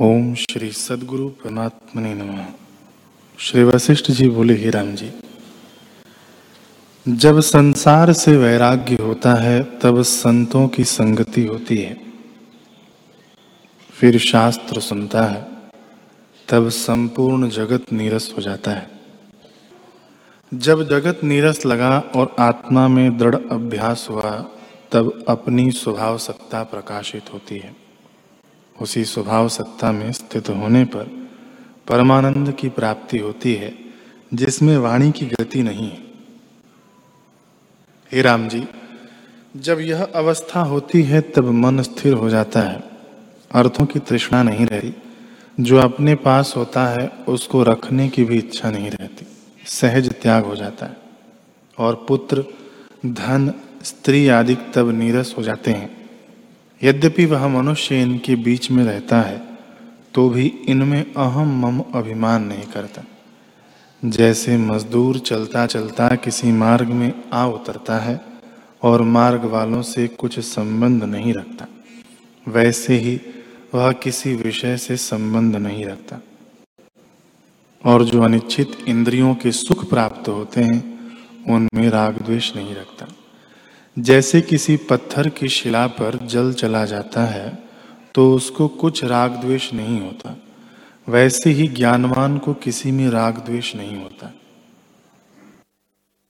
ओम श्री सदगुरु परमात्मने नमः। श्री वशिष्ठ जी बोले, ही राम जी, जब संसार से वैराग्य होता है, तब संतों की संगति होती है। फिर शास्त्र सुनता है, तब संपूर्ण जगत नीरस हो जाता है। जब जगत नीरस लगा और आत्मा में दृढ़ अभ्यास हुआ, तब अपनी स्वभाव सत्ता प्रकाशित होती है। उसी स्वभाव सत्ता में स्थित होने पर परमानंद की प्राप्ति होती है, जिसमें वाणी की गति नहीं है। हे राम जी, जब यह अवस्था होती है, तब मन स्थिर हो जाता है। अर्थों की तृष्णा नहीं रहती। जो अपने पास होता है, उसको रखने की भी इच्छा नहीं रहती। सहज त्याग हो जाता है। और पुत्र, धन, स्त्री आदि तब नीरस हो जाते हैं। यद्यपि वह मनुष्य इनके बीच में रहता है तो भी इनमें अहम मम अभिमान नहीं करता। जैसे मजदूर चलता चलता किसी मार्ग में आ उतरता है और मार्ग वालों से कुछ संबंध नहीं रखता, वैसे ही वह किसी विषय से संबंध नहीं रखता। और जो अनिच्छित इंद्रियों के सुख प्राप्त होते हैं, उनमें राग द्वेष नहीं रखता। जैसे किसी पत्थर की शिला पर जल चला जाता है तो उसको कुछ राग द्वेष नहीं होता। वैसे ही ज्ञानवान को किसी में राग द्वेष नहीं होता।